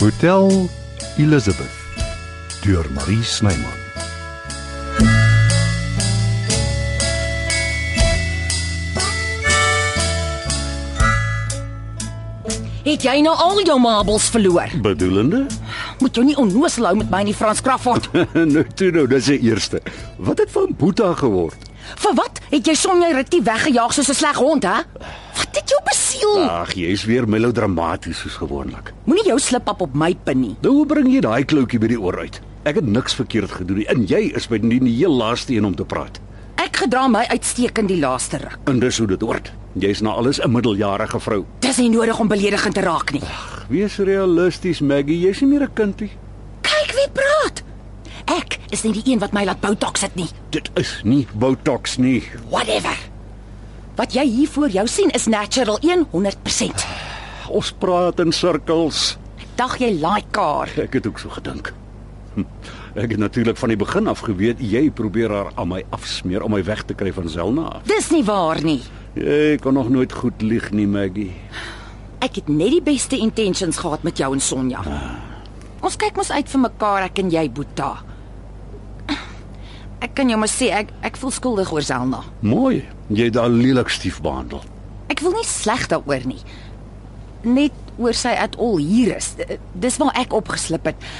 Hotel Elizabeth deur Marie Snyman. Het jy nou al jou marbles verloor? Bedoelende? Moet jy nie onnoosel hou met my in die Frans Crawford. nou toe nou, dis die eerste. Wat het van Boeta geword? Vir wat het jy Sonja Ritty weggejaag soos 'n sleg hond, hè? Wat het jou besiel? Ag, jy's weer melodramaties soos gewoonlik. Moenie jou slip-up op my pin nie. Nou hoe bring jy daai kloutjie by die oor uit? Ek het niks verkeerd gedoen nie en jy is by die heel laaste een om te praat. Ek gedra my uitstekend die laaste ruk. En dis hoe dit hoort. Jy's na alles 'n middeljarige vrou. Dis nie nodig om beledigend te raak nie. Ag, wees realisties, Maggie. Jy's nie meer 'n kindie. Kyk wie praat. Ek is nie die een wat my laat botox sit nie. Dit is nie Botox nie. Whatever. Wat jy hier voor jou sien is natural 100%. Ons praat in sirkels. Dag jy like kar. Ek het ook so gedink. Ek het natuurlik van die begin af geweet jy probeer haar aan my afsmeer om my weg te kry van Zelna af. Dis nie waar nie. Jy kan nog nooit goed lieg nie, Maggie. Ek het net die beste intentions gehad met jou en Sonja. Ons kyk mos uit vir mekaar, ek en jy, Boeta. Ek kan jou maar sê ek ek voel skuldig oor Zelna. Mooi. Jy het haar lelik stief behandel. Ek wil nie sleg daaroor nie. Net oor sy at all hier is. Dis waar ek opgeslip het.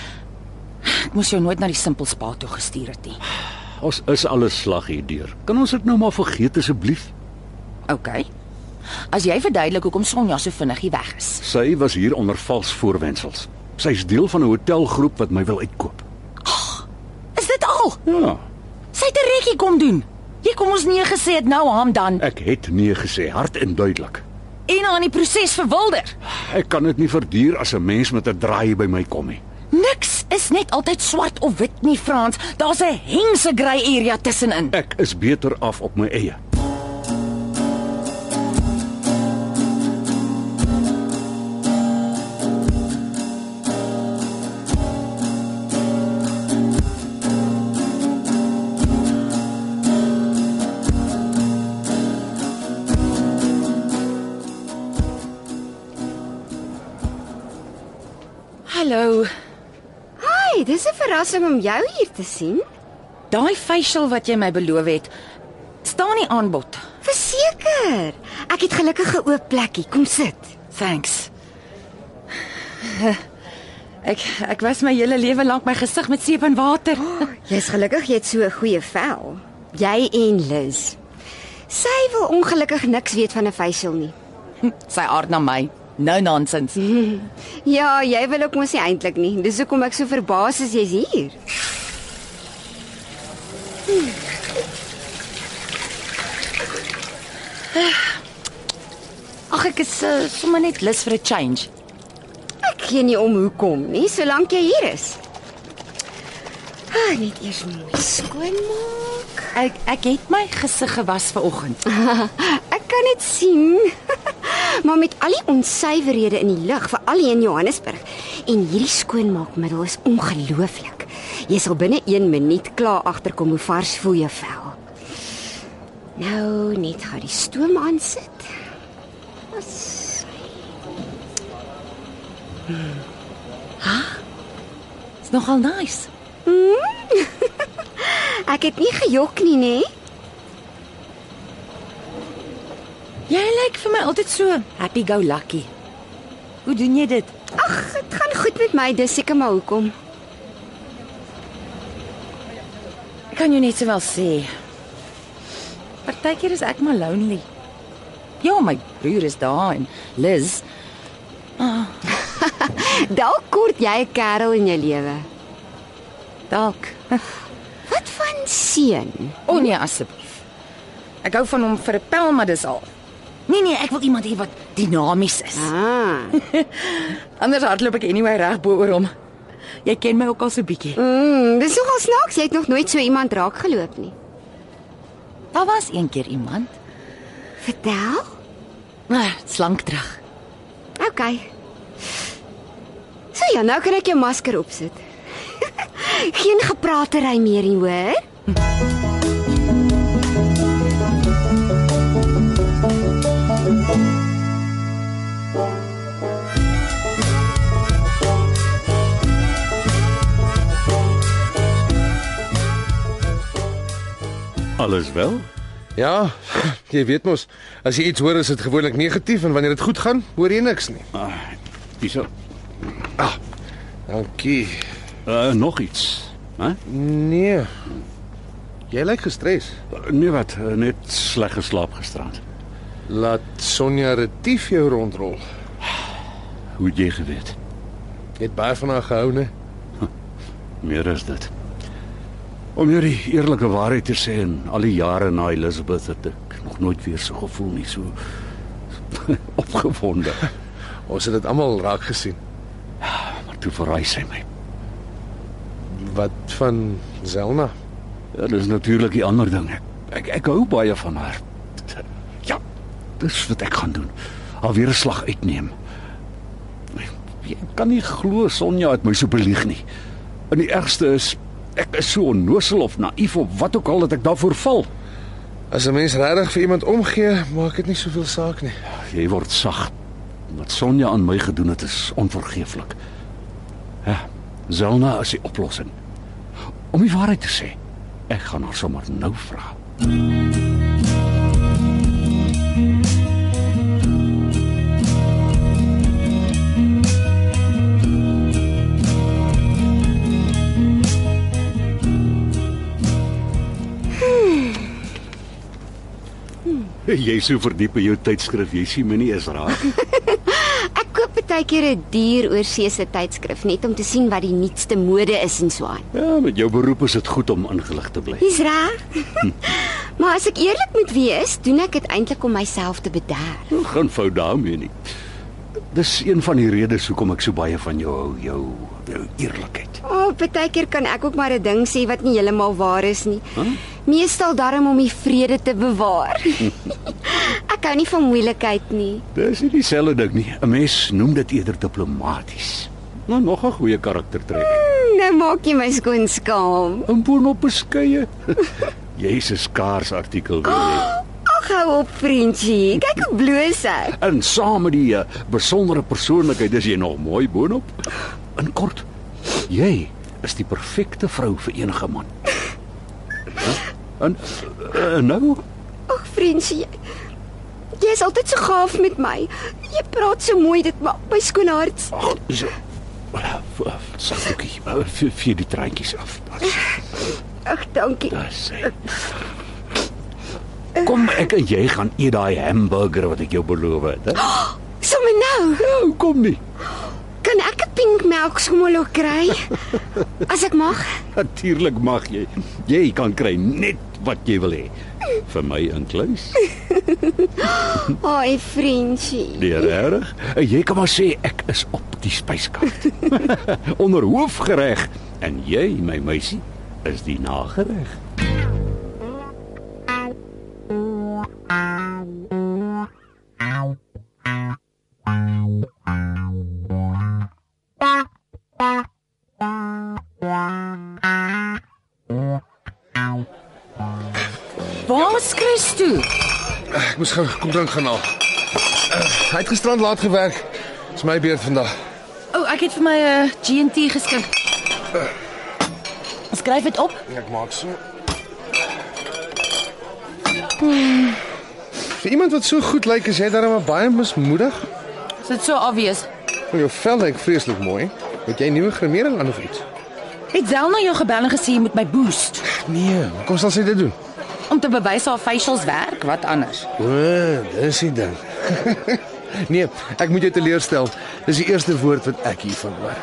Ek moes jou nooit na die simpel spa toe gestuur het nie. Ons is alles slag hier deur. Kan ons dit nou maar vergeet asseblief? OK. As jy verduidelik hoekom Sonja so vinnig hier weg is. Sy was hier onder vals voorwendsels. Sy's deel van 'n hotelgroep wat my wil uitkoop. Is dit al? Ja, Sy het 'n rekkie kom doen. Jy kom ons nee gesê het nou hom dan ek het nee gesê, hard en duidelik. en aan die proses verwilder. Ek kan dit nie verduur as 'n mens met 'n draai by my kom nie. Niks is net altyd swart of wit nie, Frans. Daar's 'n hengse grey area tussenin. Ek is beter af op my eie. Verrassing om jou hier te sien. Daai facial wat jy my beloof het, staan nie aanbod. Verseker. Ek het gelukkig 'n oop plekkie. Kom sit. Thanks. Ek ek was my hele lewe lank my gesig met seep en water. Jy's gelukkig jy het so 'n goeie vel. Jy en Liz. Sy wil ongelukkig niks weet van 'n facial nie. Sy aard na my. No nonsense. Ja, jy wil ook mos nie eintlik nie. Dis hoekom ek so verbaas is jy's hier. Ag ek is uh, sommer net lus vir 'n change. Ek gee nie om hoekom nie, solank jy hier is. Ah, net eers mooi skoonmaak. Ek ek het my gesig gewas vanoggend. Kan dit sien. maar met al die onsuiverhede in die lug, veral hier in Johannesburg, en hierdie skoonmaakmiddel is ongelooflik. Jy sal binne 1 minuut klaar agterkom hoe vars voel jou vel. Nou net gou die stoom aan sit. As Is nogal nice. ek het nie gejok nie, nê? Jy lyk vir my altyd so happy go lucky. Hoe doen jy dit? Ag, dit gaan goed met my, dis seker maar hoekom. Ek kan jou net sowel sê. Partykeer is ek maar lonely. Ja, my broer is daar en Liz. Dalk kort jy 'n kerel in jou lewe. Dalk. Wat van seun? O nee, asseblief. Ek hou van hom vir 'n pel, maar dis al. Nee nee, ek wil iemand hê wat dinamies is. Ah. Anders hardloop ek anyway reg bo oor hom. Jy ken my ook al so bietjie. Mm, dis nogal snaaks, jy het nog nooit so iemand raak geloop nie. Daar was een keer iemand, Vertel? maar slank terug. OK. So ja, nou kan ek jou masker opsit. Geen gepraatery meer nie, hoor? Alles wel? Ja, jy weet mos, as jy iets hoor is dit gewoonlik negatief en wanneer dit goed gaan, hoor jy niks nie. Ah, hierso. Dankie. Uh, nog iets, hè? Nee. Jy lyk gestres. Nee wat, uh, net sleg geslaap gisterand. Laat Sonja retief jou rondrol. Hoe het jy geweet? Jy het baie van haar gehou, né? Meer is dit. Om jou die eerlike waarheid te sê en al die jare na Elizabeth het ek nog nooit weer so gevoel nie so opgewonde. Ons het dit almal raak gesien. Maar toe verraai sy my. Wat van Zelna? Ja, dis natuurlik die ander ding. Ek, ek ek hou baie van haar. Ja, dis wat ek gaan doen. Al weer 'n slag uitneem. Jy kan nie glo Sonja het my so belieg nie. En die ergste is ek is so onnosel of naïef of wat ook al dat ek daarvoor val. As 'n mens regtig vir iemand omgee, maak dit nie soveel saak nie. Jy word sag. Wat Sonja aan my gedoen het is onvergeeflik. Ja, Zelna is die oplossing. Om die waarheid te sê, ek gaan haar sommer nou vra. Jy is so verdiep in jou tydskrif, jy sien my nie is raak. Ek koop baie keer 'n duur oorsese tydskrif net om te sien wat die nuutste mode is en so aan. Ja, met jou beroep is dit goed om ingelig te bly. Dis reg. maar as ek eerlik moet wees, doen ek dit eintlik om myself te bederf. Geen fout daarmee nie. Dis een van die redes hoekom ek so baie van jou hou, jou jou eerlikheid. O, oh, baie keer kan ek ook maar 'n ding sê wat nie heeltemal waar is nie. Huh? Meestal darm om die vrede te bewaar. ek hou nie van moeilikheid nie. Dis nie dieselfde ding nie. 'n Mens noem dit eerder diplomaties. Nou nog 'n goeie karaktertrek. Hmm, nou maak jy my skoon skaam. 'n Boonop beskeie. Jy's 'n skaars artikel wil jy. Ag hou op, vriendjie. Kyk hoe bloos hy. En saam met die uh, besondere persoonlikheid is jy nog mooi boonop. In kort, jy is die perfekte vrou vir enige man. En uh, nou, Ag, vriendjie. Jy is altyd so gaaf met my. Jy praat so mooi, dit maak my skoon hart. ag, so Sakkie, vir vir die treintjies af. Ag, dankie. Dis. Kom ek en jy gaan eet daai hamburger wat ek jou beloof het, hè? Sommige nou. Nou kom nie. Kan ek 'n pink melkskommel kry? As ek mag. Natuurlik mag jy. Jy kan kry net wat jy wil hê. Vir my inkluis. Ai, vriendjie. Nee, reg? Jy kan maar sê ek is op die spyskaart. Onder hoofgereg en jy, my meisie, is die nagereg. Waar skris toe? Ek moes gou kom drink gaan haal. Uh, hy het gisterand laat gewerk. Dis my beurt vandag. O, oh, ek het vir my 'n uh, G&T geskik. Skryf dit op. Ek maak so. Hmm. Vir iemand wat so goed lyk, is jy darem baie mismoedig. Is dit so obvious? Jou vel lyk vreeslik mooi. Het jy nuwe grimering aan of iets? Het Zelna jou gebel en gesê jy moet my boost Nee, kom sal sy dit doen. Om te bewys haar facials werk, wat anders? O, dis die ding. nee, ek moet jou teleurstel. Dis die eerste woord wat ek hiervan hoor.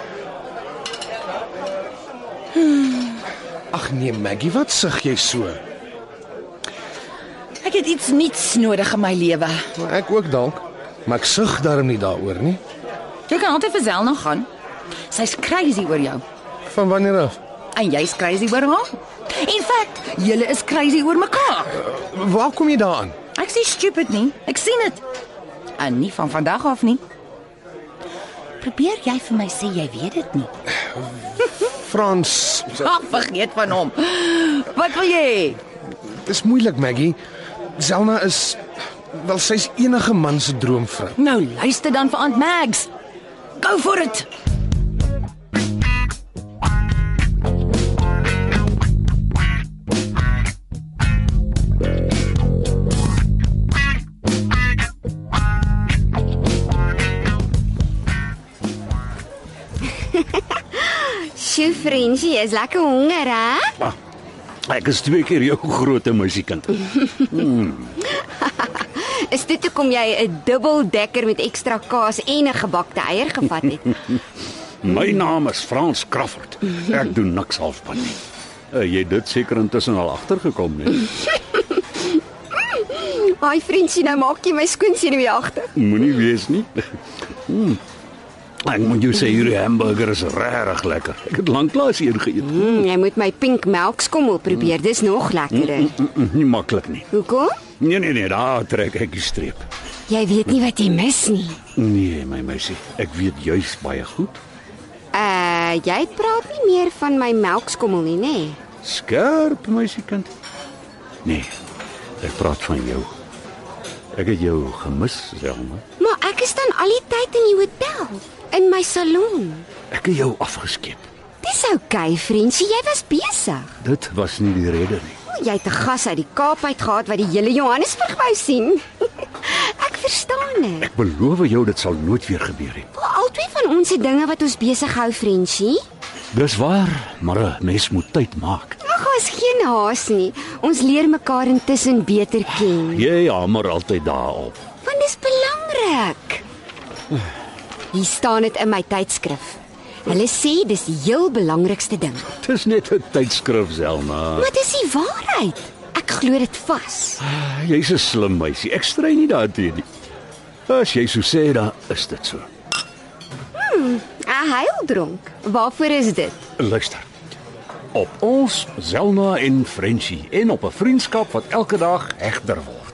Ag nee, Maggie, wat sug jy so? Ek het iets nuuts nodig in my lewe. Maar ek ook dalk, maar ek sug darm nie daaroor nie. Jy kan altyd vir Zelna gaan. Sy's crazy oor jou Van wanneer af? en jy's crazy oor haar. In feite, julle is crazy oor mekaar. Waar kom jy daaraan? Ek sê stupid nie. Ek sien dit. En nie van vandag af nie. Probeer jy vir my sê jy weet dit nie? Frans. Ag, vergeet van hom. Wat wil jy? Dis moeilik, Maggie. Zelna is wel sy's enige man se droomvrou. Nou luister dan vir Aunt Mags. Go for it. Jy is lekker honger, hè? Ah, ek is twee keer jou grootte meisiekind. Is dit hoekom jy 'n dubbeldekker met ekstra kaas en 'n gebakte eier gevat het? My naam is Frans Crawford. Ek doen niks halfpad nie. Uh, jy het dit seker intussen al agtergekom, nee. Ai, Frenchie, nou maak jy my skoon senuweeagtig. Moenie wees nie. Mm. Ek moet jou sê hierdie hamburger is regtig lekker. Ek het lanklaas hier geëet. Mm, jy moet my pink melkskommel probeer. Dis nog lekkerder. Mm, mm, Nie maklik nie. Hoekom? Nee nee nee, daar trek ek die streep. Jy weet nie wat jy mis nie. Nee, my meisie, ek weet juis baie goed. Uh, jy praat nie meer van my melkskommel nie, nê? Nee. Skerp, meisiekind. Nee, ek praat van jou. Ek het jou gemis, Selma. Maar ek is dan al die tyd in die hotel, in my salon. Ek het jou afgeskep. Dis oukei, okay, Frenchie, jy was besig. Dit was nie die rede nie. Jy het 'n gas uit die Kaap uit gehad wat die hele Johannesburg wou sien. ek verstaan dit. Ek beloof jou dit sal nooit weer gebeur nie. Albei van ons se dinge wat ons besig hou, Frenchie. Dis waar, maar 'n mens moet tyd maak. Ag, ons geen haas nie. Ons leer mekaar intussen beter ken. Jy hamer altyd daarop. Want dis belangrik. Hier staan dit in my tydskrif. Hulle sê dis die heel belangrikste ding. Dis net 'n tydskrif, Selma. Maar dis die waarheid. Ek glo dit vas. Jy's 'n slim meisie. Ek stry nie daarteen nie. As jy so sê, dan is dit so. 'n Heildronk. Waarvoor is dit? Luister. Op ons Zelna en Frenchie en op 'n vriendskap wat elke dag hegter word.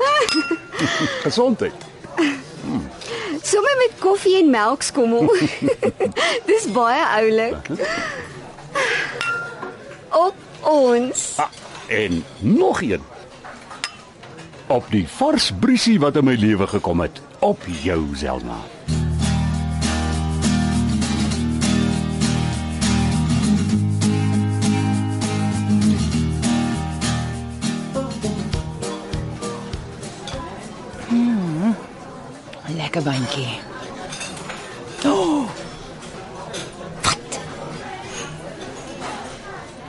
Gesondheid. Met koffie en melkskommel. Dis baie oulik. Op ons. Ah, en nog een. Op die vars briesie wat in my lewe gekom het, op jou Zelna. Lekker bandjie. Oh. Wat?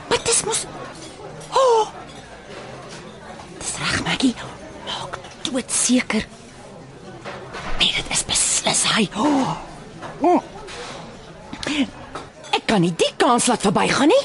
Wat is mos? Oh. Dis reg, Maggie. Maak dood seker. Nee, dit is beslis hy. Oh. Oh. Ek kan nie die kans laat verbygaan nie.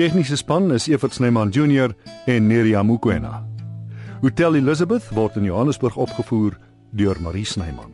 Tegniese span is Evert Snyman Junior en Neriya Mukwena. Hotel Elizabeth word in Johannesburg opgevoer deur Marie Snyman.